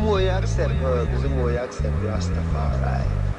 More you accept herbs, the more you accept Rastafari.